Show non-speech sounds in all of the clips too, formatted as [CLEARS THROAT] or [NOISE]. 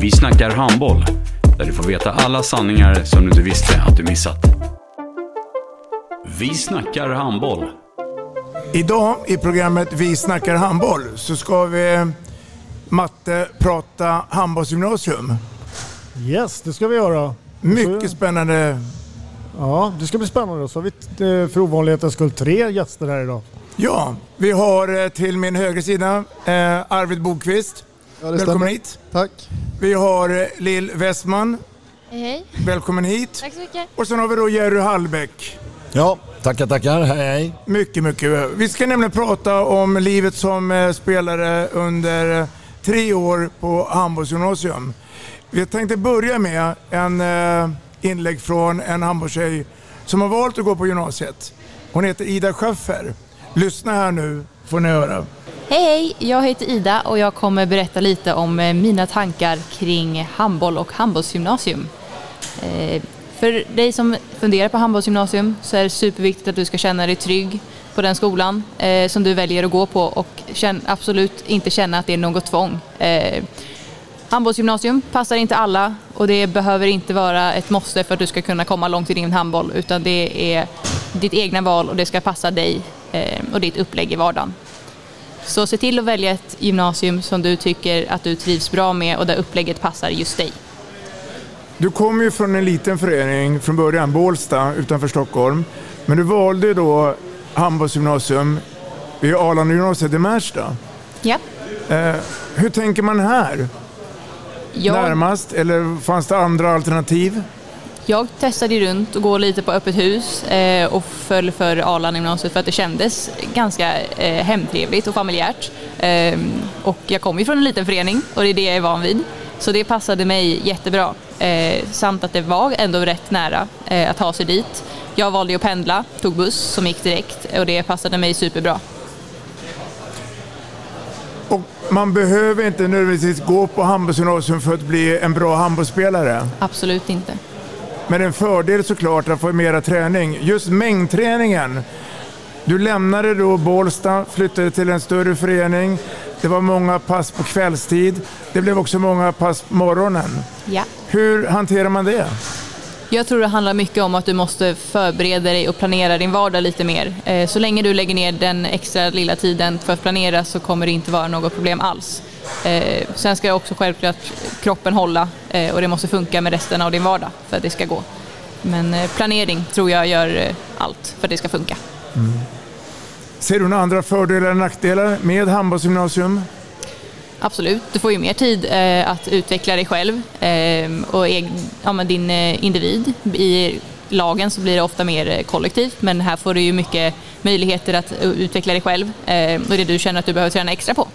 Vi snackar handboll, där du får veta alla sanningar som du inte visste att du missat. Vi snackar handboll. Idag i programmet Vi snackar handboll så ska vi Matte prata handbollsgymnasium. Yes, det ska vi göra. Mycket spännande. Ja, det ska bli spännande. Så har vi eh, för ovanlighetens skull tre gäster här idag. Ja, vi har eh, till min högra sida eh, Arvid Bokvist. Ja, Välkommen stämmer. hit. Tack. Vi har eh, Lill Westman. Hej, hej. Välkommen hit. Tack så mycket. Och sen har vi då Jerry Hallbäck. Ja, tackar, tackar. Hej, hej. Mycket, mycket. Vi ska nämligen prata om livet som eh, spelare under eh, tre år på handbollsgymnasium. Vi tänkte börja med en inlägg från en handbollstjej som har valt att gå på gymnasiet. Hon heter Ida Schaffer. Lyssna här nu får ni höra. Hej hej, jag heter Ida och jag kommer berätta lite om eh, mina tankar kring handboll och handbollsgymnasium. Eh, för dig som funderar på handbollsgymnasium så är det superviktigt att du ska känna dig trygg på den skolan eh, som du väljer att gå på och absolut inte känna att det är något tvång. Handbollsgymnasium passar inte alla och det behöver inte vara ett måste för att du ska kunna komma långt i din handboll utan det är ditt egna val och det ska passa dig och ditt upplägg i vardagen. Så se till att välja ett gymnasium som du tycker att du trivs bra med och där upplägget passar just dig. Du kommer ju från en liten förening från början, Bålsta utanför Stockholm. Men du valde då handbollsgymnasium vid Arlanda gymnasiet i Märsta. Ja. Eh, hur tänker man här? Jag, Närmast, eller fanns det andra alternativ? Jag testade runt och gå lite på öppet hus eh, och föll för Arlanda gymnasiet för att det kändes ganska eh, hemtrevligt och familjärt. Eh, och jag kommer ju från en liten förening och det är det jag är van vid. Så det passade mig jättebra. Eh, samt att det var ändå rätt nära eh, att ta sig dit. Jag valde att pendla, tog buss som gick direkt och det passade mig superbra. Och man behöver inte nödvändigtvis gå på handbollsgymnasium för att bli en bra handbollsspelare. Absolut inte. Men en fördel såklart att få mera träning. Just mängdträningen. Du lämnade då Bålsta, flyttade till en större förening. Det var många pass på kvällstid. Det blev också många pass på morgonen. Ja. Hur hanterar man det? Jag tror det handlar mycket om att du måste förbereda dig och planera din vardag lite mer. Eh, Så länge du lägger ner den extra lilla tiden för att planera så kommer det inte vara något problem alls. Eh, Sen ska också självklart kroppen hålla eh, och det måste funka med resten av din vardag för att det ska gå. Men eh, planering tror jag gör eh, allt för att det ska funka. Ser du några andra fördelar eller nackdelar med handbollsgymnasium? Absolut, du får ju mer tid eh, att utveckla dig själv eh, och ja, din individ. I lagen så blir det ofta mer kollektivt men här får du ju mycket möjligheter att utveckla dig själv och det du känner att du behöver träna extra på.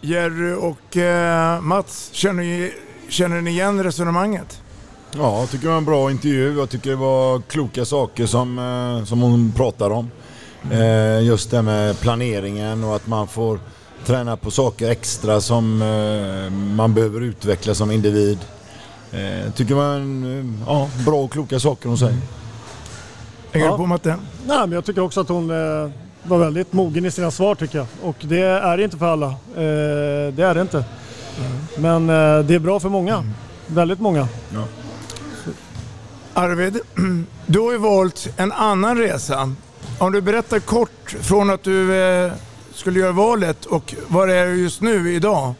Jerry och eh, Mats, känner ni, känner ni igen resonemanget? Ja, jag tycker det var en bra intervju. Jag tycker det var kloka saker som, eh, som hon pratar om. Eh, Just det med planeringen och att man får träna på saker extra som eh, man behöver utveckla som individ. Eh, Jag tycker det var en, eh, ja, bra och kloka saker hon säger. Hänger Ja. du på Matte? Nej, men jag tycker också att hon eh, var väldigt mogen i sina svar tycker jag. Och det är det inte för alla. Eh, det är det inte. Men eh, det är bra för många. Väldigt många. Arvid, [CLEARS THROAT] du har ju valt en annan resa. Om du berättar kort från att du eh, skulle göra valet och var är du just nu idag?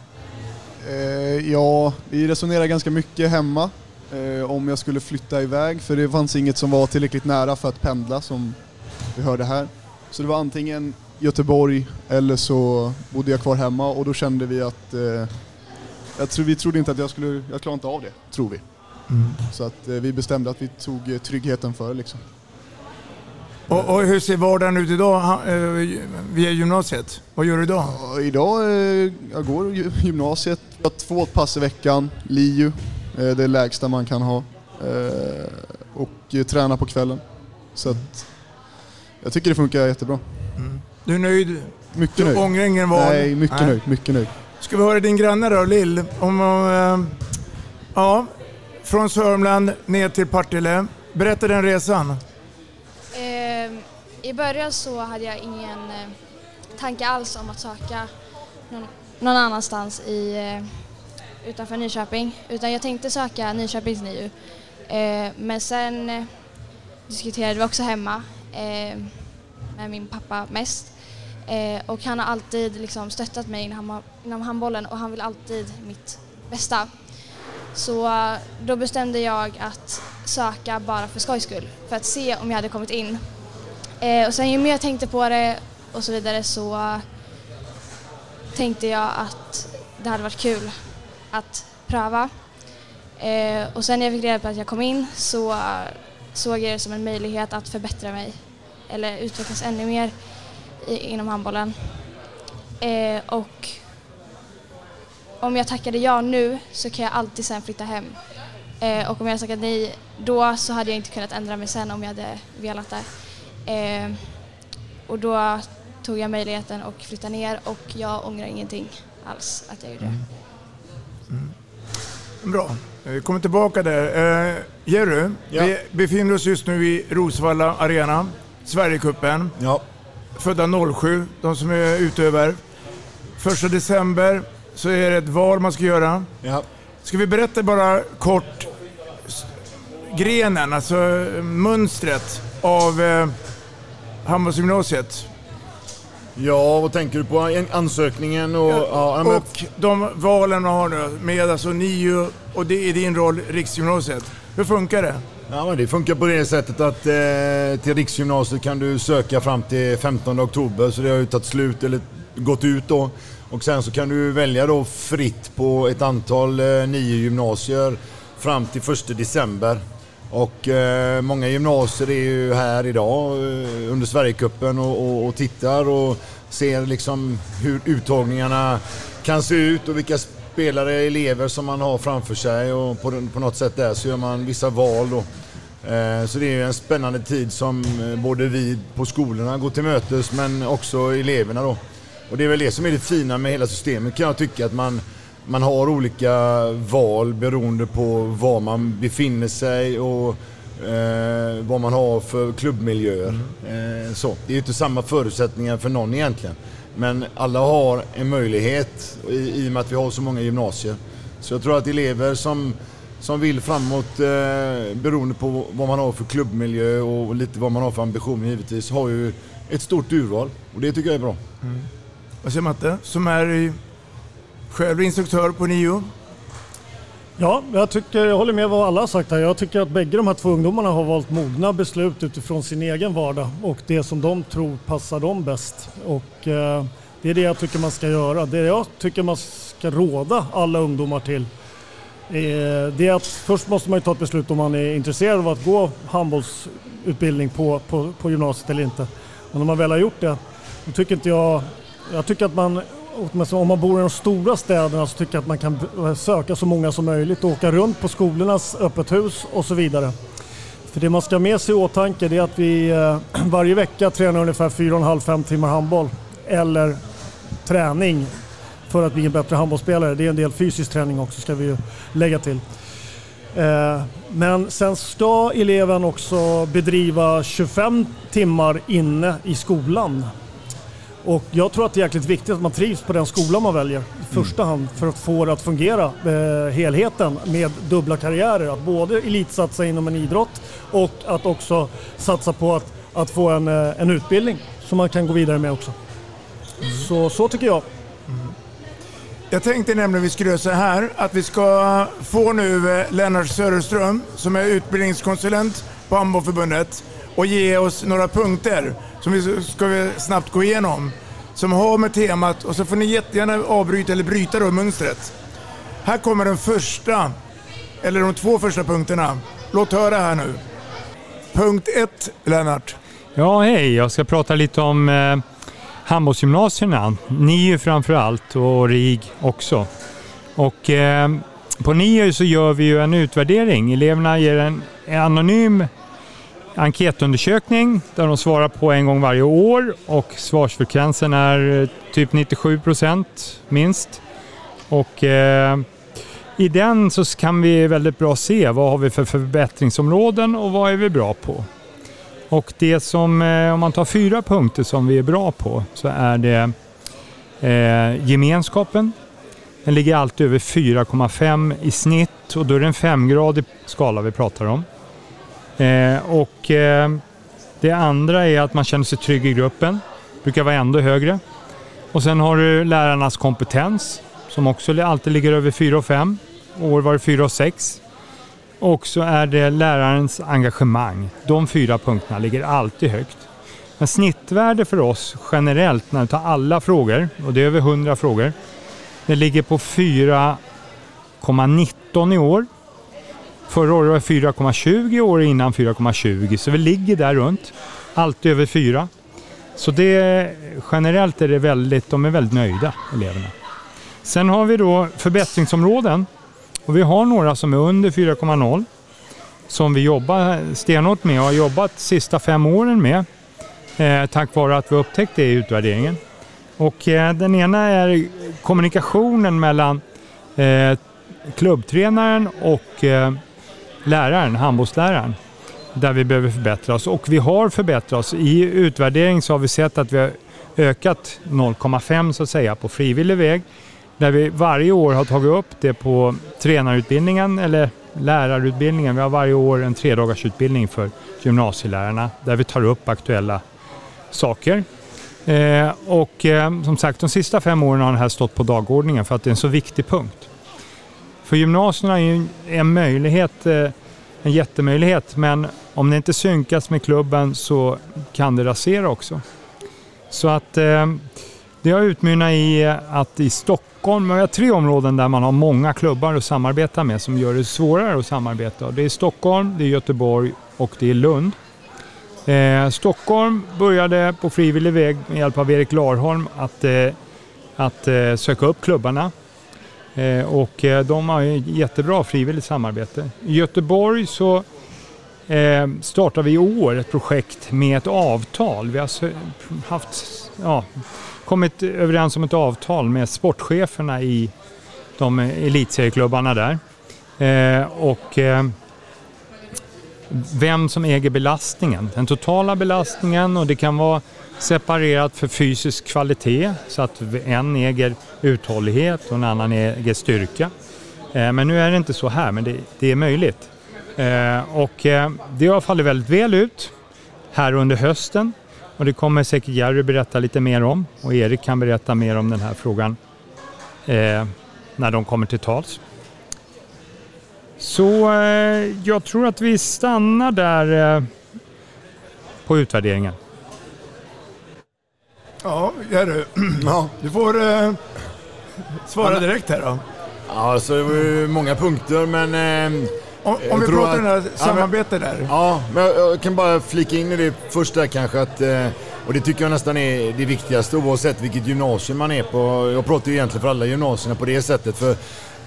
Eh, ja, vi resonerar ganska mycket hemma. eh, om jag skulle flytta iväg för det fanns inget som var tillräckligt nära för att pendla som vi hörde här. Så det var antingen Göteborg eller så bodde jag kvar hemma och då kände vi att eh, jag tror, vi trodde inte att jag skulle, jag klarar inte av det, tror vi. Mm. Så att eh, vi bestämde att vi tog eh, tryggheten för liksom. Och, och hur ser vardagen ut idag eh, via gymnasiet? Vad gör du idag? Ja, idag, eh, jag går gymnasiet, jag har två pass i veckan, LiU, det lägsta man kan ha. Och tränar på kvällen. Så att tycker det funkar jättebra. Du är nöjd? Mycket du nöjd. ångrar ingen val? Nej, mycket nöjd, mycket nöjd. Ska vi höra din granne då, Lill? Om, om, eh, ja, från Sörmland ner till Partille. Berätta den resan. Ehm, I början så hade jag ingen eh, tanke alls om att söka någon, någon annanstans i, eh, utanför Nyköping. Utan jag tänkte söka Nyköpings NIU. Eh, men sen eh, diskuterade vi också hemma eh, med min pappa mest. Eh, och han har alltid liksom stöttat mig inom, inom handbollen och han vill alltid mitt bästa. Så eh, då bestämde jag att söka bara för skojs skull, för att se om jag hade kommit in. Eh, och sen ju mer jag tänkte på det och så vidare så eh, tänkte jag att det hade varit kul att pröva. Eh, och sen när jag fick reda på att jag kom in så eh, såg jag det som en möjlighet att förbättra mig eller utvecklas ännu mer i, inom handbollen. Eh, och om jag tackade ja nu så kan jag alltid sen flytta hem. Eh, och om jag hade tackat nej då så hade jag inte kunnat ändra mig sen om jag hade velat det. Eh, och då tog jag möjligheten och flytta ner och jag ångrar ingenting alls att jag gjorde det. Bra. Vi kommer tillbaka där. Eh, Jerry, Ja. vi befinner oss just nu i Rosvalla Arena, Sverigecupen. Ja. Födda 07, de som är utöver. Första december så är det ett val man ska göra. Ja. Ska vi berätta bara kort grenen, alltså eh, mönstret av eh, Handbollsgymnasiet? Ja, vad tänker du på? En- Ansökningen och... Ja, men, Och de valen man har nu med alltså NIO och det är din roll Riksgymnasiet. Hur funkar det? Ja, men det funkar på det sättet att eh, till Riksgymnasiet kan du söka fram till 15 oktober, så det har ju tagit slut eller gått ut då. Och sen så kan du välja då fritt på ett antal eh, nio gymnasier fram till 1 december. Och eh, många gymnasier är ju här idag eh, under Sverigecupen och, och, och tittar och ser liksom hur uttagningarna kan se ut och vilka spelare, elever som man har framför sig och på, på något sätt där så gör man vissa val då. Eh, Så det är en spännande tid som eh, både vi på skolorna går till mötes men också eleverna då. Och det är väl det som är det fina med hela systemet kan jag tycka att man, man har olika val beroende på var man befinner sig och eh, vad man har för klubbmiljöer. Eh, så. Det är ju inte samma förutsättningar för någon egentligen. Men alla har en möjlighet i, i och med att vi har så många gymnasier. Så jag tror att elever som, som vill framåt eh, beroende på vad man har för klubbmiljö och lite vad man har för ambition givetvis har ju ett stort urval och det tycker jag är bra. Mm. Vad säger Matte, som är själv instruktör på NIO? Ja, jag, tycker, jag håller med vad alla har sagt här. Jag tycker att bägge de här två ungdomarna har valt mogna beslut utifrån sin egen vardag och det som de tror passar dem bäst. Och, eh, det är det jag tycker man ska göra. Det jag tycker man ska råda alla ungdomar till eh, det är att först måste man ju ta ett beslut om man är intresserad av att gå handbollsutbildning på, på, på gymnasiet eller inte. Och när man väl har gjort det, då tycker inte jag... Jag tycker att man, åtminstone om man bor i de stora städerna så tycker jag att man kan eh, söka så många som möjligt och åka runt på skolornas öppet hus och så vidare. För det man ska ha med sig i åtanke är att vi eh, [CLEARS THROAT] varje vecka tränar ungefär 4,5-5 timmar handboll eller träning för att bli en bättre handbollsspelare. Det är en del fysisk träning också ska vi ju lägga till. Eh, men sen ska eleven också bedriva 25 timmar inne i skolan. Och jag tror att det är jäkligt viktigt att man trivs på den skola man väljer i första hand för att få det att fungera, eh, helheten med dubbla karriärer. Att både elitsatsa inom en idrott och att också satsa på att, att få en, eh, en utbildning som man kan gå vidare med också. Så, så tycker jag. Jag tänkte nämligen vi skulle göra så här att vi ska få nu eh, Lennart Söderström som är utbildningskonsulent på Handbollförbundet och ge oss några punkter som vi ska vi snabbt gå igenom som har med temat och så får ni jättegärna avbryta eller bryta då mönstret. Här kommer den första, eller de två första punkterna. Låt höra här nu. Punkt ett, Lennart. Ja, hej. Jag ska prata lite om eh, handbollsgymnasierna. NIU framför allt och RIG också. Och, eh, på NIU så gör vi ju en utvärdering. Eleverna ger en, en anonym enkätundersökning där de svarar på en gång varje år och svarsfrekvensen är eh, typ 97 procent minst. Och, eh, I den så kan vi väldigt bra se vad har vi för förbättringsområden och vad är vi bra på. Och det som, eh, om man tar fyra punkter som vi är bra på så är det eh, gemenskapen. Den ligger alltid över 4,5 i snitt och då är det en femgradig skala vi pratar om. Eh, och eh, det andra är att man känner sig trygg i gruppen. Brukar vara ändå högre. Och sen har du lärarnas kompetens som också alltid ligger över 4 och 5. År var det 4 och 6. Och så är det lärarens engagemang. De fyra punkterna ligger alltid högt. Men snittvärde för oss generellt när vi tar alla frågor, och det är över 100 frågor, det ligger på 4,19 i år. Förra året var det 4,20 år innan 4,20 så vi ligger där runt. Alltid över 4. Så det, generellt är det väldigt, de är väldigt nöjda eleverna. Sen har vi då förbättringsområden och vi har några som är under 4,0 som vi jobbar stenhårt med och har jobbat de sista fem åren med eh, tack vare att vi upptäckte det i utvärderingen. Och eh, den ena är kommunikationen mellan eh, klubbtränaren och eh, läraren, handbollsläraren, där vi behöver förbättra oss. Och vi har förbättrat oss. I utvärdering så har vi sett att vi har ökat 0,5 så att säga på frivillig väg. Där vi varje år har tagit upp det på tränarutbildningen eller lärarutbildningen. Vi har varje år en tredagarsutbildning för gymnasielärarna där vi tar upp aktuella saker. Eh, och eh, som sagt, de sista fem åren har det här stått på dagordningen för att det är en så viktig punkt. För gymnasierna är en möjlighet, eh, en jättemöjlighet, men om det inte synkas med klubben så kan det rasera också. Så att eh, det har utmynnat i att i Stockholm, vi har tre områden där man har många klubbar att samarbeta med som gör det svårare att samarbeta. Det är Stockholm, det är Göteborg och det är Lund. Eh, Stockholm började på frivillig väg med hjälp av Erik Larholm att, eh, att eh, söka upp klubbarna. Eh, och eh, de har ju jättebra frivilligt samarbete. I Göteborg så eh, startar vi i år ett projekt med ett avtal. Vi har haft, ja, kommit överens om ett avtal med sportcheferna i de elitserieklubbarna där. Och vem som äger belastningen, den totala belastningen och det kan vara separerat för fysisk kvalitet så att en äger uthållighet och en annan äger styrka. Eh, men nu är det inte så här, men det, det är möjligt. Eh, och eh, det har fallit väldigt väl ut här under hösten och det kommer säkert Jerry berätta lite mer om och Erik kan berätta mer om den här frågan när de kommer till tals. Så jag tror att vi stannar där på utvärderingen. Ja, Jerry. Ja. Du får eh, svara direkt här då. Ja, alltså det var ju många punkter men... Eh, om, om vi pratar att, det här ja, men, där. Ja, men jag kan bara flika in i det först där kanske att... Eh, och det tycker jag nästan är det viktigaste oavsett vilket gymnasium man är på. Jag pratar ju egentligen för alla gymnasierna på det sättet. För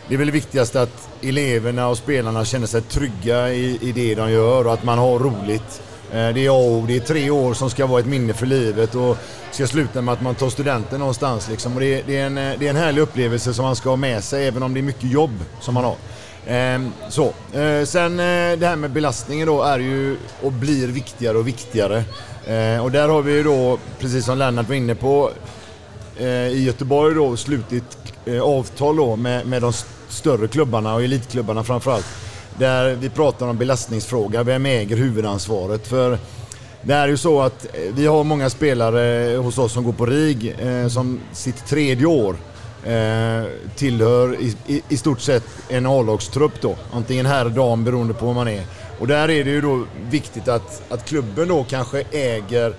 det är väl det viktigaste att eleverna och spelarna känner sig trygga i, i det de gör och att man har roligt. Eh, det är A det är tre år som ska vara ett minne för livet och ska sluta med att man tar studenten någonstans. Liksom. Och det, är, det, är en, eh, det är en härlig upplevelse som man ska ha med sig även om det är mycket jobb som man har. Ehm, så. Eh, sen eh, det här med belastningen då är ju och blir viktigare och viktigare. Eh, och där har vi ju då, precis som Lennart var inne på, i Göteborg då slutit avtal då med, med de större klubbarna och elitklubbarna framförallt där vi pratar om belastningsfråga. Vem äger huvudansvaret? För det är ju så att eh, vi har många spelare hos oss som går på RIG eh, som sitt tredje år eh, tillhör i, i, i stort sett en A-lagstrupp då. Antingen herr eller dam beroende på vad man är. Och där är det ju då viktigt att, att klubben då kanske äger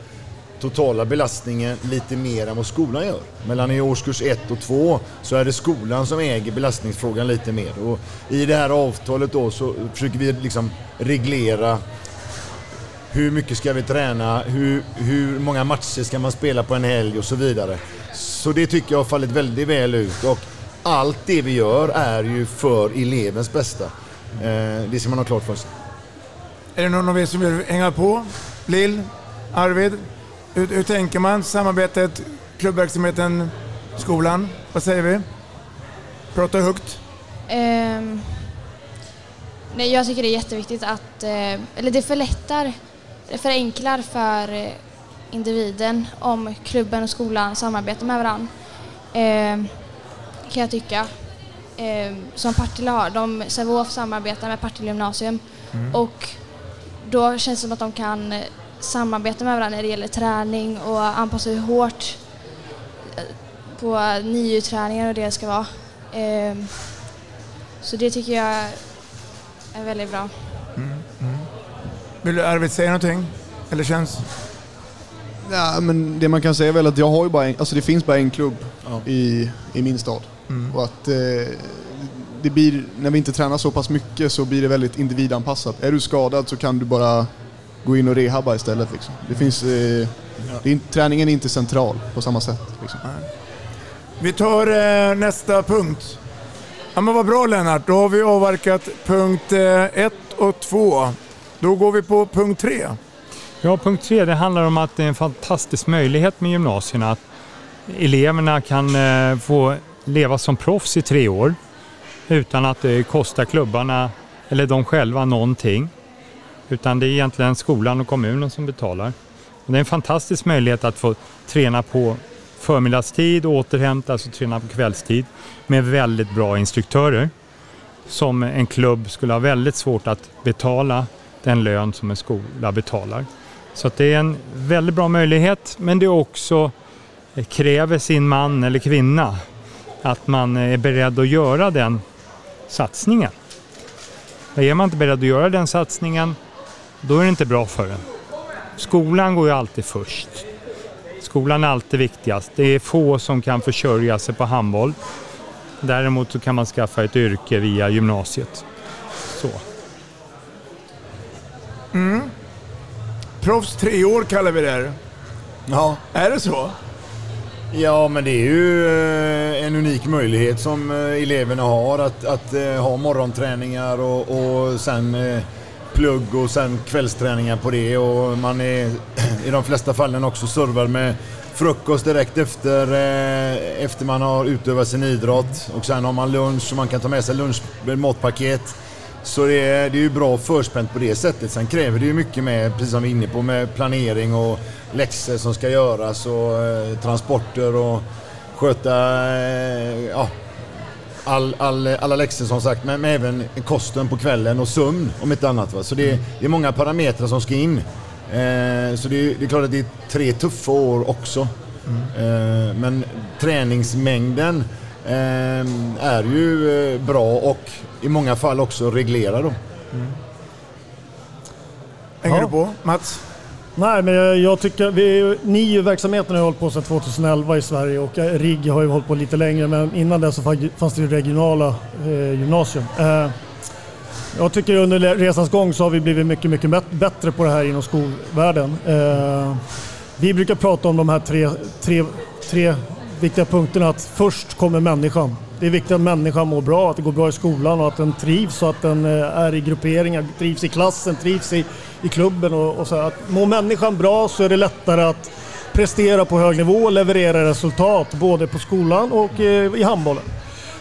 totala belastningen lite mer än vad skolan gör. Mellan i årskurs 1 och 2 så är det skolan som äger belastningsfrågan lite mer. Och I det här avtalet då så försöker vi liksom reglera hur mycket ska vi träna, hur, hur många matcher ska man spela på en helg och så vidare. Så det tycker jag har fallit väldigt väl ut och allt det vi gör är ju för elevens bästa. Eh, det ska man ha klart för sig. Är det någon av er som vill hänga på? Lill? Arvid? Hur, hur tänker man? Samarbetet, klubbverksamheten, skolan? Vad säger vi? Prata högt. Ehm, nej, jag tycker det är jätteviktigt att, eh, eller det förlättar, det förenklar för eh, individen om klubben och skolan samarbetar med varandra. Ehm, kan jag tycka. Ehm, som Partille har, de, Sävehof samarbetar med Partille gymnasium Mm. och då känns det som att de kan eh, samarbeta med varandra när det gäller träning och anpassa hur hårt eh, på NIU-träningar och det ska vara. Ehm, så det tycker jag är väldigt bra. Vill du Arvid säga någonting? Eller känns? Ja, men det man kan säga är väl att jag har ju bara en, alltså det finns bara en klubb i, i min stad. Mm. Och att eh, det blir, när vi inte tränar så pass mycket så blir det väldigt individanpassat. Är du skadad så kan du bara gå in och rehabba istället. Liksom. Det finns, eh, det är, träningen är inte central på samma sätt. Liksom. Vi tar eh, nästa punkt. Ja, men vad bra Lennart, då har vi avverkat punkt 1 och 2. Då går vi på punkt 3. Ja, punkt tre, det handlar om att det är en fantastisk möjlighet med gymnasierna. Att eleverna kan eh, få leva som proffs i tre år utan att det kostar klubbarna eller de själva någonting. Utan det är egentligen skolan och kommunen som betalar. Och det är en fantastisk möjlighet att få träna på förmiddagstid och återhämta, och träna på kvällstid med väldigt bra instruktörer som en klubb skulle ha väldigt svårt att betala den lön som en skola betalar. Så att det är en väldigt bra möjlighet men det också kräver sin man eller kvinna att man är beredd att göra den satsningen. Är man inte beredd att göra den satsningen då är det inte bra för en. Skolan går ju alltid först. Skolan är alltid viktigast. Det är få som kan försörja sig på handboll. Däremot så kan man skaffa ett yrke via gymnasiet. Så. Mm. Proffs tre år kallar vi det här. Ja. Är det så? Ja, men det är ju eh, en unik möjlighet som eh, eleverna har att, att eh, ha morgonträningar och, och sen plugg och sen kvällsträningar på det och man är [CLEARS THROAT] i de flesta fallen också servad med frukost direkt efter, eh, efter man har utövat sin idrott och sen har man lunch och man kan ta med sig lunch, matpaket. Så det är, det är ju bra förspänt på det sättet. Sen kräver det ju mycket med, precis som vi är inne på, med planering och läxor som ska göras och eh, transporter och sköta eh, ja, all, all, alla läxor som sagt, men, men även kosten på kvällen och sömn om inte annat. Va? Så det, det är många parametrar som ska in. Eh, så det är, det är klart att det är tre tuffa år också. Eh, men träningsmängden eh, är ju eh, bra och i många fall också reglerad. Då. Hänger Ja. du på? Mats? Nej, men jag, jag tycker, vi, NIU-verksamheten har hållit på sedan 2011 i Sverige och eh, RIG har ju hållit på lite längre men innan det så fanns det ju regionala eh, gymnasium. Eh, jag tycker under resans gång så har vi blivit mycket, mycket bättre på det här inom skolvärlden. Eh, vi brukar prata om de här tre, tre, tre viktiga punkterna. Att först kommer människan. Det är viktigt att människan mår bra, att det går bra i skolan och att den trivs och att den eh, är i grupperingar, trivs i klassen, trivs i, i klubben. Och, och så. här. Att mår människan bra så är det lättare att prestera på hög nivå och leverera resultat både på skolan och eh, i handbollen.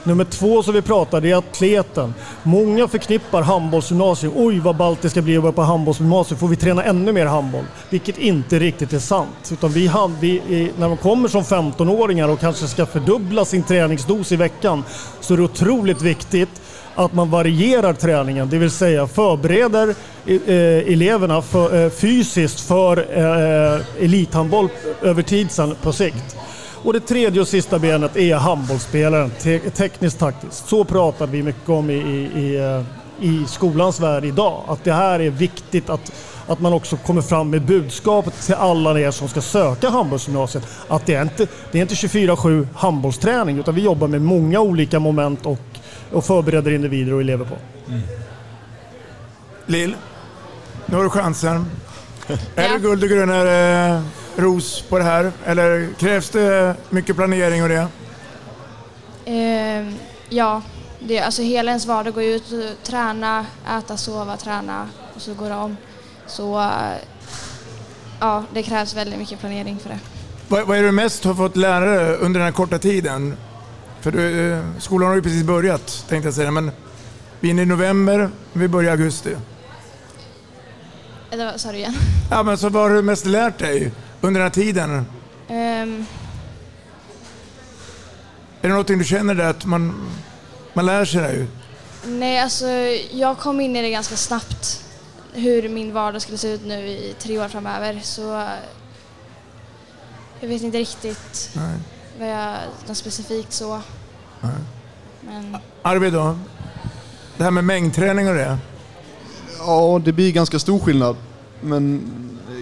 Nummer två som vi pratar är atleten. Många förknippar handbollsgymnasium. Oj vad ballt det ska bli att börja på handbollsgymnasium. Får vi träna ännu mer handboll? Vilket inte riktigt är sant. Utan vi, vi, när man kommer som 15-åringar och kanske ska fördubbla sin träningsdos i veckan så är det otroligt viktigt att man varierar träningen, det vill säga förbereder eh, eh eleverna för, eh, fysiskt för eh, eh, elithandboll över tid sen på sikt. Och det tredje och sista benet är handbollsspelaren, te tekniskt taktiskt. Så pratar vi mycket om i, i, i, eh, i skolans värld idag. Att det här är viktigt att, att man också kommer fram med budskapet till alla er som ska söka handbollsgymnasiet. Att det är inte det är inte 24-7 handbollsträning utan vi jobbar med många olika moment och, och förbereder individer och elever på. Mm. Lill, nu har du chansen. Är det guld och gröna eh, ros på det här? Eller krävs det mycket planering och det? Eh, ja, det, alltså hela ens vardag går ju ut träna, äta, sova, träna och så går det om. Så eh, ja, det krävs väldigt mycket planering för det. Vad, vad är det mest har fått lära dig under den här korta tiden? För du, eh, skolan har ju precis börjat tänkte jag säga, men vi är inne i november, vi börjar i augusti. Sa du igen? Ja, men så vad har du mest lärt dig under den här tiden? Ehm, Är det någonting du känner där att man, man lär sig det? ju? nej, alltså jag kom in i det ganska snabbt hur min vardag skulle se ut nu i tre år framöver. Så jag vet inte riktigt Nej. vad jag, något specifikt så. Nej. Men Arvid då? Det här med mängdträning och det? Ja, det blir ganska stor skillnad. Men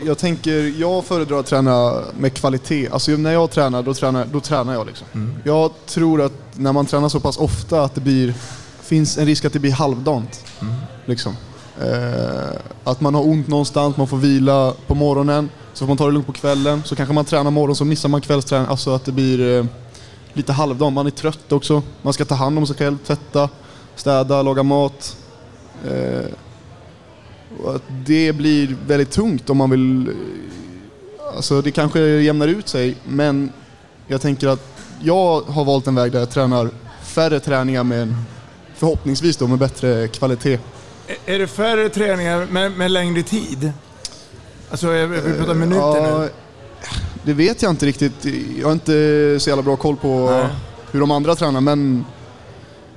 jag tänker, jag föredrar att träna med kvalitet. Alltså när jag tränar, då tränar, då tränar jag liksom. Mm. Jag tror att när man tränar så pass ofta att det blir, finns en risk att det blir halvdant. Mm. Liksom. Eh, att man har ont någonstans, man får vila på morgonen, så får man ta det lugnt på kvällen. Så kanske man tränar morgon, så missar man kvällsträning. Alltså att det blir eh, lite halvdant. Man är trött också. Man ska ta hand om sig själv, tvätta, städa, laga mat. Eh, och att det blir väldigt tungt om man vill... Alltså det kanske jämnar ut sig, men jag tänker att jag har valt en väg där jag tränar färre träningar men förhoppningsvis då med bättre kvalitet. Är- det färre träningar med, med längre tid? Alltså, vi pratar minuter Ja, nu. Det vet jag inte riktigt. Jag har inte så jävla bra koll på hur de andra tränar, men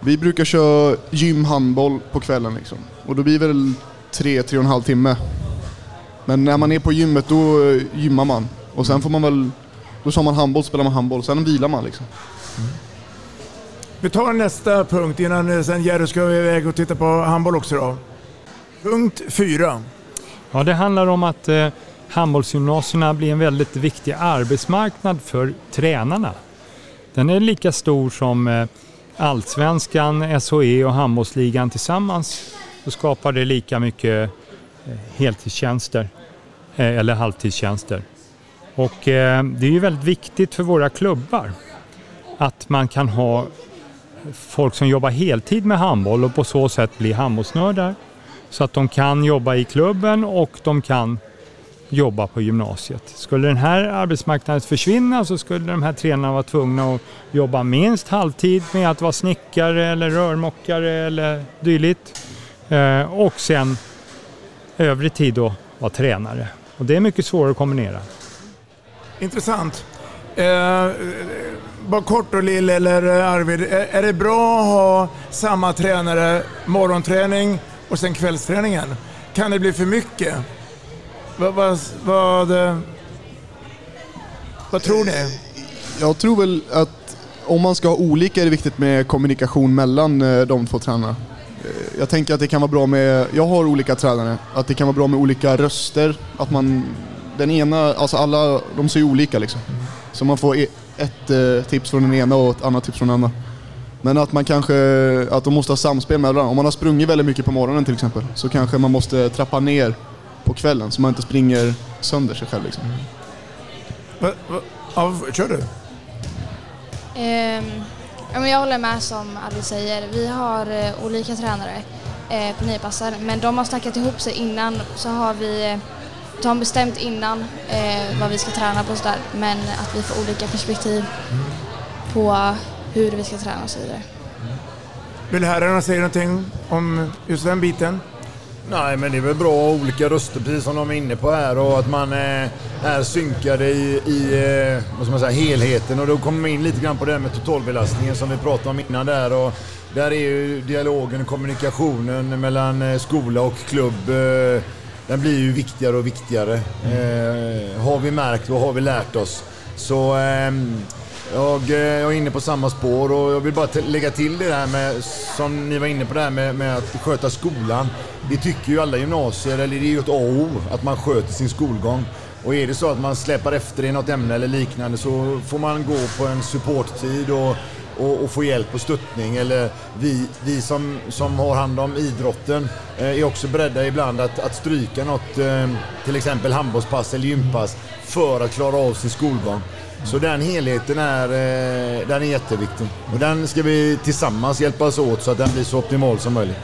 vi brukar köra gym, handboll på kvällen liksom. Och då blir väl tre, tre och en halv timme. Men när man är på gymmet då eh, gymmar man. Och sen får man väl, då kör man handboll, spelar man handboll, sen vilar man liksom. Vi tar nästa punkt innan eh, sen Jerry ska iväg och titta på handboll också då. Punkt fyra. Ja, det handlar om att eh, handbollsgymnasierna blir en väldigt viktig arbetsmarknad för tränarna. Den är lika stor som eh, allsvenskan, SHE och handbollsligan tillsammans. Då skapar det lika mycket eh, heltidstjänster eh, eller halvtidstjänster. Och eh, det är ju väldigt viktigt för våra klubbar att man kan ha folk som jobbar heltid med handboll och på så sätt bli handbollsnördar. Så att de kan jobba i klubben och de kan jobba på gymnasiet. Skulle den här arbetsmarknaden försvinna så skulle de här tränarna vara tvungna att jobba minst halvtid med att vara snickare eller rörmokare eller dylikt. Eh, och sen övrig tid då vara tränare. Och det är mycket svårare att kombinera. Intressant. Eh, bara kort då Lill eller Arvid, är, är det bra att ha samma tränare morgonträning och sen kvällsträningen? Kan det bli för mycket? Vad, vad, vad, eh, vad tror ni? Jag tror väl att om man ska ha olika är det viktigt med kommunikation mellan eh, de två tränarna. Jag tänker att det kan vara bra med, jag har olika tränare, att det kan vara bra med olika röster. Att man, den ena, alltså alla, de ser ju olika liksom. Så man får e- ett eh, tips från den ena och ett annat tips från den andra. Men att man kanske, att de måste ha samspel med varandra. Om man har sprungit väldigt mycket på morgonen till exempel, så kanske man måste trappa ner på kvällen så man inte springer sönder sig själv liksom. Ja, kör du. Ehm, ja, men jag håller med som Arvid säger. Vi har eh, olika tränare eh, på niopassar men de har snackat ihop sig innan så har vi eh, de har bestämt innan eh, vad vi ska träna på och sådär men att vi får olika perspektiv på hur vi ska träna och så vidare. Vill herrarna säga någonting om just den biten? Nej, men det är väl bra att ha olika röster, precis som de är inne på här. Och att man eh, är synkade i, i eh, vad ska man säga, helheten. Och då kommer man in lite grann på det här med totalbelastningen som vi pratade om innan där. Och där är ju dialogen och kommunikationen mellan eh, skola och klubb eh, den blir ju viktigare och viktigare. Eh, har vi märkt och har vi lärt oss. Så ehm, jag, eh, jag är inne på samma spår och jag vill bara lägga till det här med, som ni var inne på det här med, med att sköta skolan. Det tycker ju alla gymnasier, eller det är ju ett A och O, att man sköter sin skolgång. Och är det så att man släpar efter i något ämne eller liknande så får man gå på en supporttid och, och, och få hjälp och stöttning. Eller vi, vi som, som har hand om idrotten eh, är också beredda ibland att, att stryka något, eh, till exempel handbollspass eller gympass, för att klara av sin skolgång. Så den helheten är, eh, den är jätteviktig. Och den ska vi tillsammans hjälpas åt så att den blir så optimal som möjligt.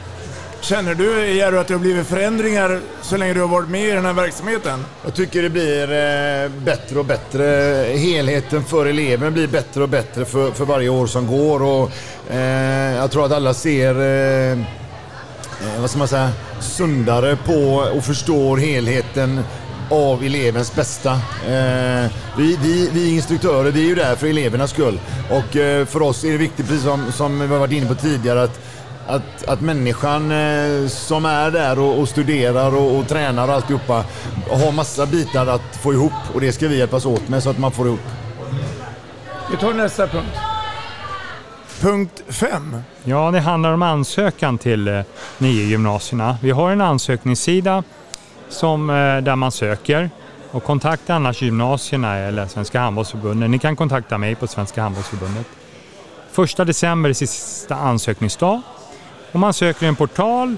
Känner du Jerry att det har blivit förändringar så länge du har varit med i den här verksamheten? Jag tycker det blir eh, bättre och bättre. Helheten för eleven blir bättre och bättre för, för varje år som går. Och, eh, jag tror att alla ser eh, eh, vad ska man säga, sundare på och förstår helheten av elevens bästa. Eh, vi, vi, vi instruktörer, vi är ju där för elevernas skull. Och eh, för oss är det viktigt, precis som, som vi har varit inne på tidigare, att att, att människan eh, som är där och, och studerar och, och tränar och alltihopa har massa bitar att få ihop och det ska vi hjälpas åt med så att man får ihop. Vi tar nästa punkt. Punkt 5. Ja, det handlar om ansökan till eh, nio gymnasierna. Vi har en ansökningssida som, eh, där man söker och kontakta annars gymnasierna eller Svenska handbollsförbundet. Ni kan kontakta mig på Svenska handbollsförbundet. Första december är sista ansökningsdag och man söker i en portal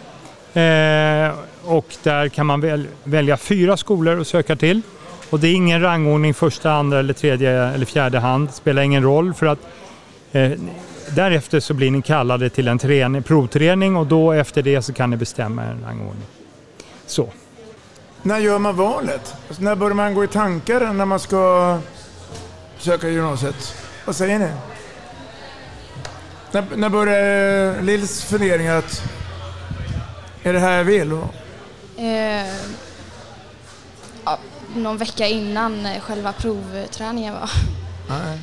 eh, och där kan man väl, välja fyra skolor att söka till. Och det är ingen rangordning första, andra eller tredje eller fjärde hand. Det spelar ingen roll för att eh, därefter så blir ni kallade till en träning, provträning och då efter det så kan ni bestämma en rangordning. Så. När gör man valet? Alltså, när börjar man gå i tankar när man ska söka gymnasiet? Vad säger ni? När, när börjar Lills funderingar att är det här jag vill? Eh, ja, någon vecka innan eh, själva provträningen var. nej.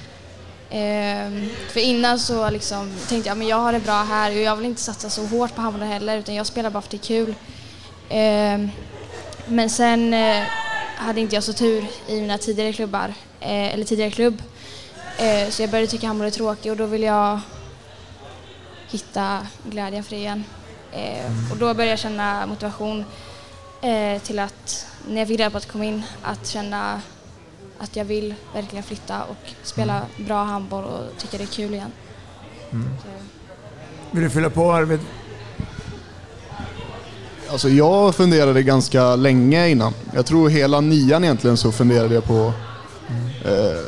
Eh, för innan så liksom tänkte jag men jag har det bra här och jag vill inte satsa så hårt på handboll heller utan jag spelar bara för att det är kul. Eh, men sen eh, hade inte jag så tur i mina tidigare klubbar, eh, eller tidigare klubb. Eh, så jag började tycka handboll är tråkig och då ville jag hitta glädjen för det igen. Eh, och då började jag känna motivation eh, till att, när jag fick reda på att komma in, att känna att jag vill verkligen flytta och spela bra handboll och tycka det är kul igen. Mm. Vill du fylla på Arvid? Alltså jag funderade ganska länge innan. Jag tror hela nian egentligen så funderade jag på eh,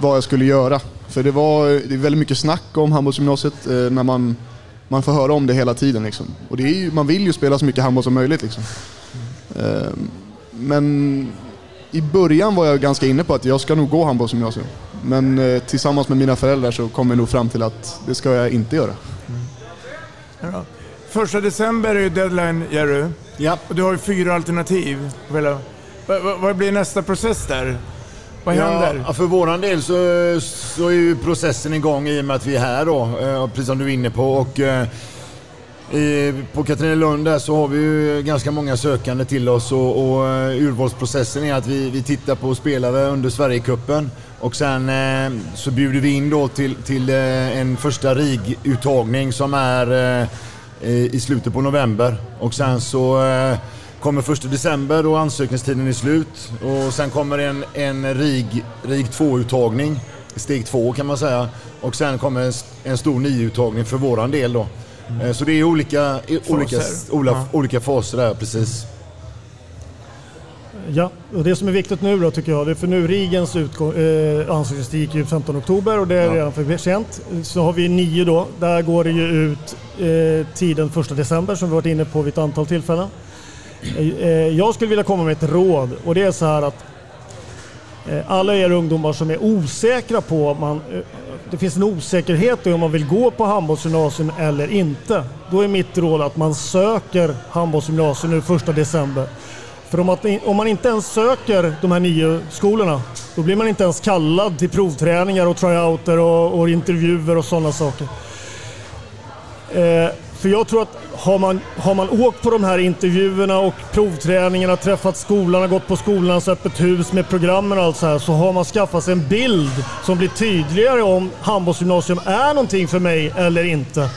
vad jag skulle göra. För det var det är väldigt mycket snack om handbollsgymnasiet eh, när man, man får höra om det hela tiden. Liksom. Och det är ju, man vill ju spela så mycket handboll som möjligt. Liksom. Eh, men i början var jag ganska inne på att jag ska nog gå handbollsgymnasium. Men eh, tillsammans med mina föräldrar så kom jag nog fram till att det ska jag inte göra. Mm. Första december är ju deadline, Jerry. Ja. Och du har ju fyra alternativ. Vad, blir nästa process där? Vad händer? Ja, för våran del så, så är ju processen igång i och med att vi är här då, eh, precis som du är inne på. Och, eh, i, på Katrinelund där så har vi ju ganska många sökande till oss och, och eh, urvalsprocessen är att vi, vi tittar på spelare under Sverigecupen och sen eh, så bjuder vi in då till, till eh, en första RIG-uttagning som är eh, i slutet på november och sen så eh, kommer första december och ansökningstiden är slut och sen kommer en, en RIG, RIG 2-uttagning, steg 2 kan man säga och sen kommer en, en stor NIU-uttagning för våran del då. Eh, Så det är olika, olika, olika, Ja. olika faser där, precis. Ja, och det som är viktigt nu då tycker jag, det är för nu Rigens utgång, eh, ansökningstid gick ju 15 oktober och det är redan för sent. Så har vi nio då, där går det ju ut eh, tiden 1 december som vi varit inne på vid ett antal tillfällen. Eh, eh, jag skulle vilja komma med ett råd och det är så här att eh, alla er ungdomar som är osäkra på om man, eh, det finns en osäkerhet om man vill gå på handbollsgymnasium eller inte. Då är mitt råd att man söker handbollsgymnasium nu 1 december. För om, att, om man inte ens söker de här nio skolorna, då blir man inte ens kallad till provträningar och tryouter och, och intervjuer och sådana saker. Eh, för jag tror att har man, har man åkt på de här intervjuerna och provträningarna, träffat skolan, gått på skolans öppet hus med programmen och allt så här, så har man skaffat sig en bild som blir tydligare om handbollsgymnasium är någonting för mig eller inte.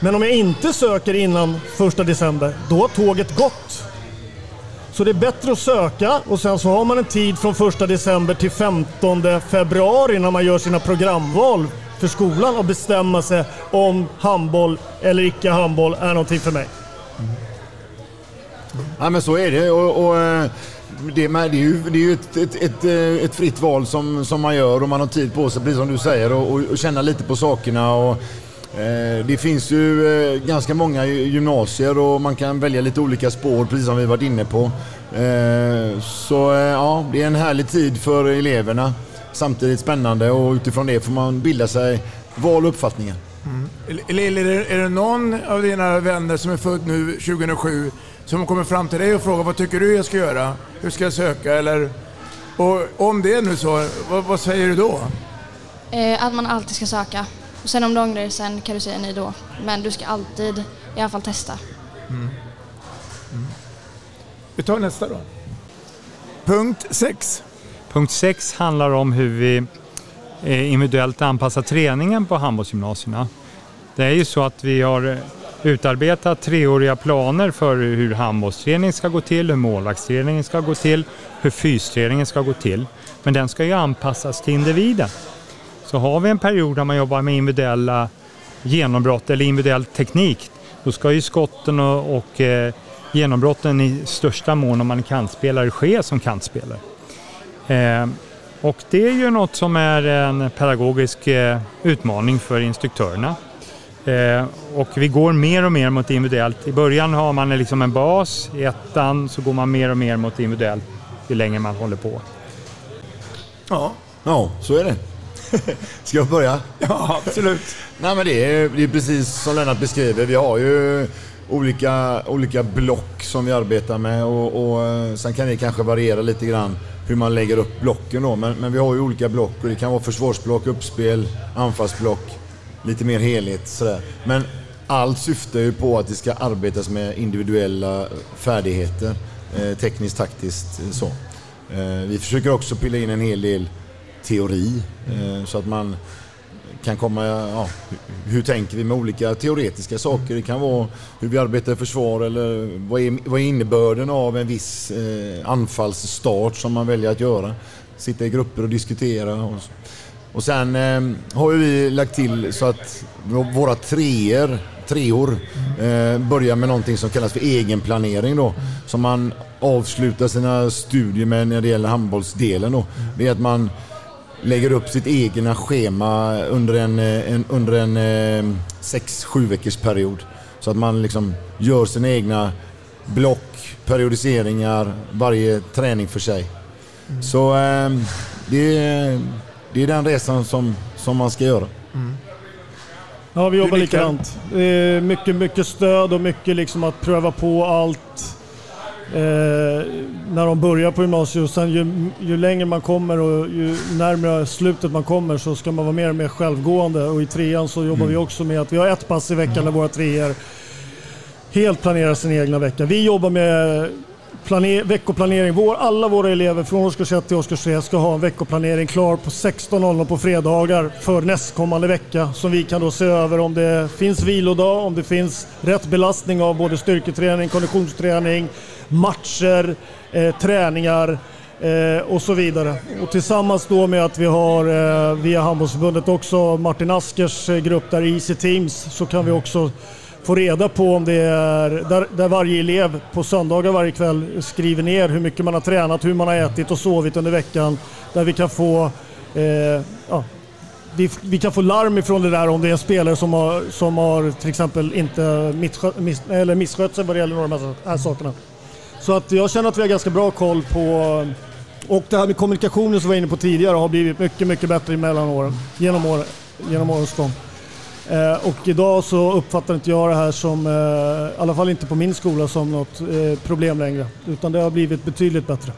Men om jag inte söker innan första december, då har tåget gått. Så det är bättre att söka och sen så har man en tid från första december till 15 februari när man gör sina programval för skolan och bestämma sig om handboll eller icke handboll är någonting för mig. Ja men så är det. Och, och eh, det, är, det är ju, det är ju ett, ett, ett, eh, ett, fritt val som, som man gör och man har tid på sig, precis som du säger, och, och, och känna lite på sakerna. Och, det finns ju eh, ganska många gymnasier och man kan välja lite olika spår, precis som vi varit inne på. Eh, så eh, ja, det är en härlig tid för eleverna. Samtidigt spännande och utifrån det får man bilda sig val och uppfattningar. Mm. Lill, är, det, är det någon av dina vänner som är född nu 2007 som kommer fram till dig och frågar vad tycker du jag ska göra? Hur ska jag söka? Eller, och om det är nu så, vad, vad säger du då? Eh, att man alltid ska söka. Och sen om du ångrar dig sen kan du säga nej då. Men du ska alltid i alla fall testa. Mm. Mm. Vi tar nästa då. Punkt 6. Punkt 6 handlar om hur vi eh, individuellt anpassar träningen på handbollsgymnasierna. Det är ju så att vi har eh, utarbetat treåriga planer för hur handbollsträning ska gå till, hur målvaktsträningen ska gå till, hur fysträningen ska gå till. Men den ska ju anpassas till individen. Så har vi en period där man jobbar med individuella genombrott eller individuell teknik, då ska ju skotten och, och eh, genombrotten i största mån om man är kantspelare ske som kantspelare. Eh, och det är ju något som är en pedagogisk eh, utmaning för instruktörerna. Eh, och vi går mer och mer mot individuellt. I början har man liksom en bas, i ettan så går man mer och mer mot individuellt ju längre man håller på. Ja, ja så är det. [LAUGHS] Ska jag börja? Ja, absolut. Nej, men det är, det är precis som Lennart beskriver. Vi har ju olika, olika block som vi arbetar med och, och sen kan det kanske variera lite grann hur man lägger upp blocken då. Men, men vi har ju olika block och det kan vara försvarsblock, uppspel, anfallsblock, lite mer helhet sådär. Men allt syftar ju på att det ska arbetas med individuella färdigheter, eh, tekniskt, taktiskt så. Eh, vi försöker också pilla in en hel del teori Mm. så att man kan komma, ja, hur tänker vi med olika teoretiska saker? Det kan vara hur vi arbetar i försvar eller vad är, vad är innebörden av en viss eh, anfallsstart som man väljer att göra? Sitta i grupper och diskutera. Och, och sen eh, har vi lagt till så att våra treor, treor eh, börjar med någonting som kallas för egenplanering då. Som man avslutar sina studier med när det gäller handbollsdelen då. Det är att man lägger upp sitt egna schema under en, eh, en under en eh, sex, sju veckors period. Så att man liksom gör sina egna block, periodiseringar, varje träning för sig. Mm. Så eh, det, är, det är den resan som, som man ska göra. Mm. Ja, vi jobbar likadant. Mycket, mycket stöd och mycket liksom att pröva på allt eh, när de börjar på gymnasiet. Och sen ju, ju, längre man kommer och ju närmare slutet man kommer så ska man vara mer och mer självgående. Och i trean så jobbar mm. vi också med att vi har ett pass i veckan när våra treor helt planerar sin egna vecka. Vi jobbar med planer, veckoplanering. Vår, alla våra elever från årskurs 1 till årskurs 3 ska ha en veckoplanering klar på 16.00 på fredagar för nästkommande vecka som vi kan då se över om det finns vilodag, om det finns rätt belastning av både styrketräning, konditionsträning, matcher, eh, träningar eh, och så vidare. Och tillsammans då med att vi har eh, via Handbollsförbundet också Martin Askers eh, grupp där Easy Teams så kan vi också få reda på om det är där, där, varje elev på söndagar varje kväll skriver ner hur mycket man har tränat, hur man har ätit och sovit under veckan. Där vi kan få eh, ja, vi, vi, kan få larm ifrån det där om det är en spelare som har, som har till exempel inte misskött sig vad det gäller några av de här sakerna. Så att jag känner att vi har ganska bra koll på och det här med kommunikationen som vi var inne på tidigare har blivit mycket, mycket bättre mellan åren, genom, år, genom årens gång. Eh, och idag så uppfattar inte jag det här som, eh, i alla fall inte på min skola, som något eh, problem längre. Utan det har blivit betydligt bättre.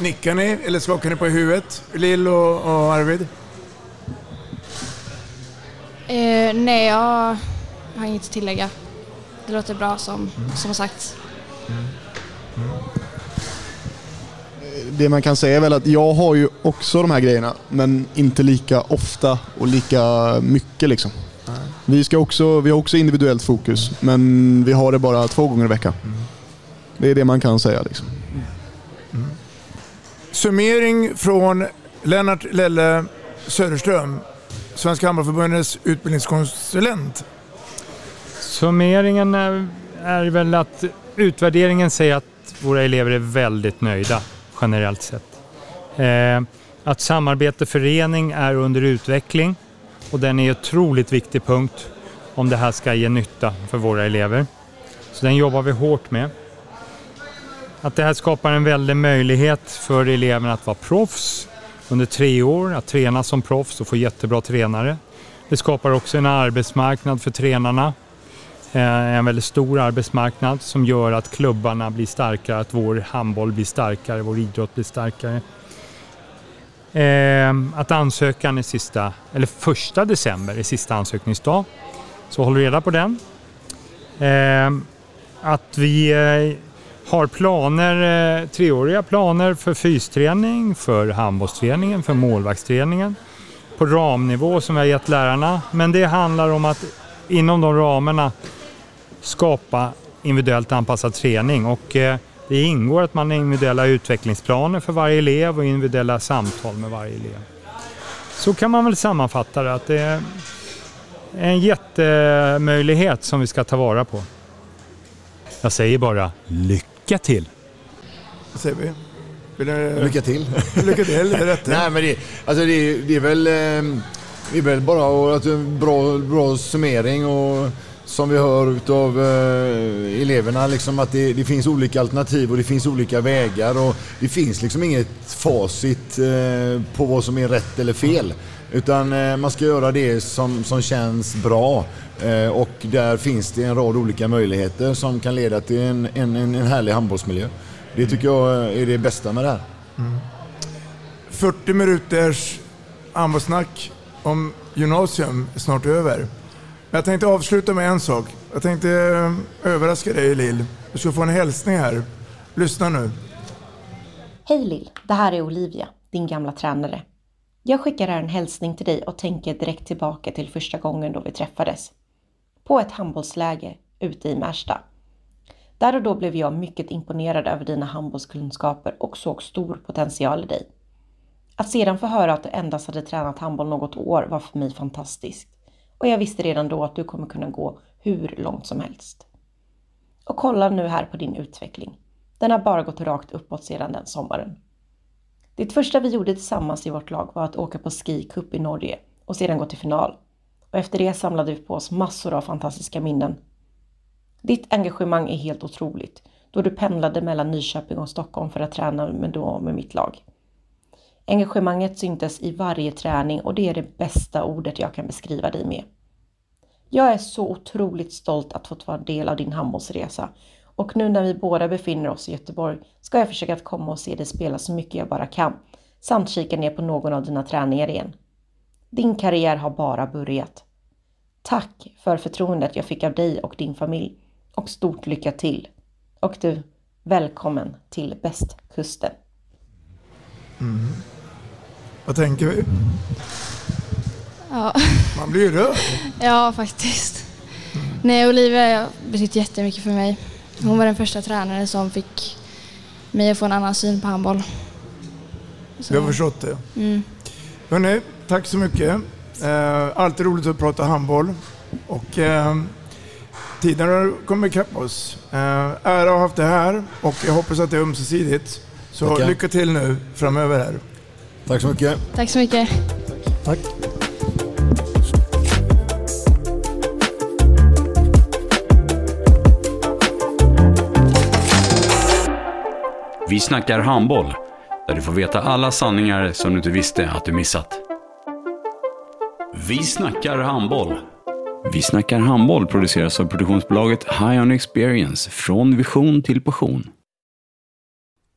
Nickar ni eller skakar ni på huvudet, Lill och, och Arvid? Eh, nej, jag har inget att tillägga. det låter bra som, som sagt. Det man kan säga är väl att jag har ju också de här grejerna, men inte lika ofta och lika mycket liksom. Vi, ska också, vi har också individuellt fokus, men vi har det bara två gånger i veckan. Det är det man kan säga. Liksom. Summering från Lennart Lelle Söderström, Svenska Handbollförbundets utbildningskonsulent. Summeringen är, är väl att utvärderingen säger att våra elever är väldigt nöjda generellt sett. Eh, att samarbete förening är under utveckling och den är en otroligt viktig punkt om det här ska ge nytta för våra elever. Så den jobbar vi hårt med. Att det här skapar en väldig möjlighet för eleverna att vara proffs under tre år, att träna som proffs och få jättebra tränare. Det skapar också en arbetsmarknad för tränarna. Eh, en väldigt stor arbetsmarknad som gör att klubbarna blir starkare, att vår handboll blir starkare, vår idrott blir starkare. Eh, att ansökan är sista, eller första december är sista ansökningsdag. Så håll reda på den. Eh, att vi har planer, treåriga planer för fysträning, för handbollsträningen, för målvaktsträningen på ramnivå som vi har gett lärarna. Men det handlar om att inom de ramarna skapa individuellt anpassad träning och eh, det ingår att man har individuella utvecklingsplaner för varje elev och individuella samtal med varje elev. Så kan man väl sammanfatta det att det är en jättemöjlighet som vi ska ta vara på. Jag säger bara lycka till! Vad säger vi? Vill du- Lycka till. [LAUGHS] Lycka till, det är rätt. Nej, men det, alltså det, det är väl, eh, det är väl bara att en bra, bra summering och som vi hör utav eh, eleverna liksom att det, det finns olika alternativ och det finns olika vägar och det finns liksom inget facit eh, på vad som är rätt eller fel. Utan eh, man ska göra det som, som känns bra eh, och där finns det en rad olika möjligheter som kan leda till en, en, en en härlig handbollsmiljö. Det tycker jag eh, är det bästa med det här. Mm. 40 minuters handbollssnack om gymnasium är snart över. Men jag tänkte avsluta med en sak. Jag tänkte eh, överraska dig Lill. Du ska få en hälsning här. Lyssna nu. Hej Lill, det här är Olivia, din gamla tränare. Jag skickar här en hälsning till dig och tänker direkt tillbaka till första gången då vi träffades. På ett handbollsläger ute i Märsta. Där och då blev jag mycket imponerad över dina handbollskunskaper och såg stor potential i dig. Att sedan få höra att du endast hade tränat handboll något år var för mig fantastiskt. Och jag visste redan då att du kommer kunna gå hur långt som helst. Och kolla nu här på din utveckling. Den har bara gått rakt uppåt sedan den sommaren. Det första vi gjorde tillsammans i vårt lag var att åka på Ski Cup i Norge och sedan gå till final. Och efter det samlade vi på oss massor av fantastiska minnen. Ditt engagemang är helt otroligt då du pendlade mellan Nyköping och Stockholm för att träna med, då med mitt lag. Engagemanget syntes i varje träning och det är det bästa ordet jag kan beskriva dig med. Jag är så otroligt stolt att fått vara del av din handbollsresa och nu när vi båda befinner oss i Göteborg ska jag försöka att komma och se dig spela så mycket jag bara kan samt kika ner på någon av dina träningar igen. Din karriär har bara börjat. Tack för förtroendet jag fick av dig och din familj och stort lycka till. Och du, välkommen till Bästkusten. Mm. Vad tänker vi? Ja. Man blir ju rörd. Ja, faktiskt. Nej, Olivia har betytt jättemycket för mig. Hon var den första tränaren som fick mig att få en annan syn på handboll. Så- Jag har förstått det. Mm. Hörrni, tack så mycket. Eh, alltid roligt att prata handboll. Och eh, tiden har kommit ikapp oss. Eh, ära att ha haft det här och jag hoppas att det är ömsesidigt. Så Tackar. lycka till nu framöver här. Tack så mycket. Tack så mycket. Tack. Vi snackar handboll, där du får veta alla sanningar som du inte visste att du missat. Vi snackar handboll. Vi snackar handboll produceras av produktionsbolaget High On Experience, från vision till passion.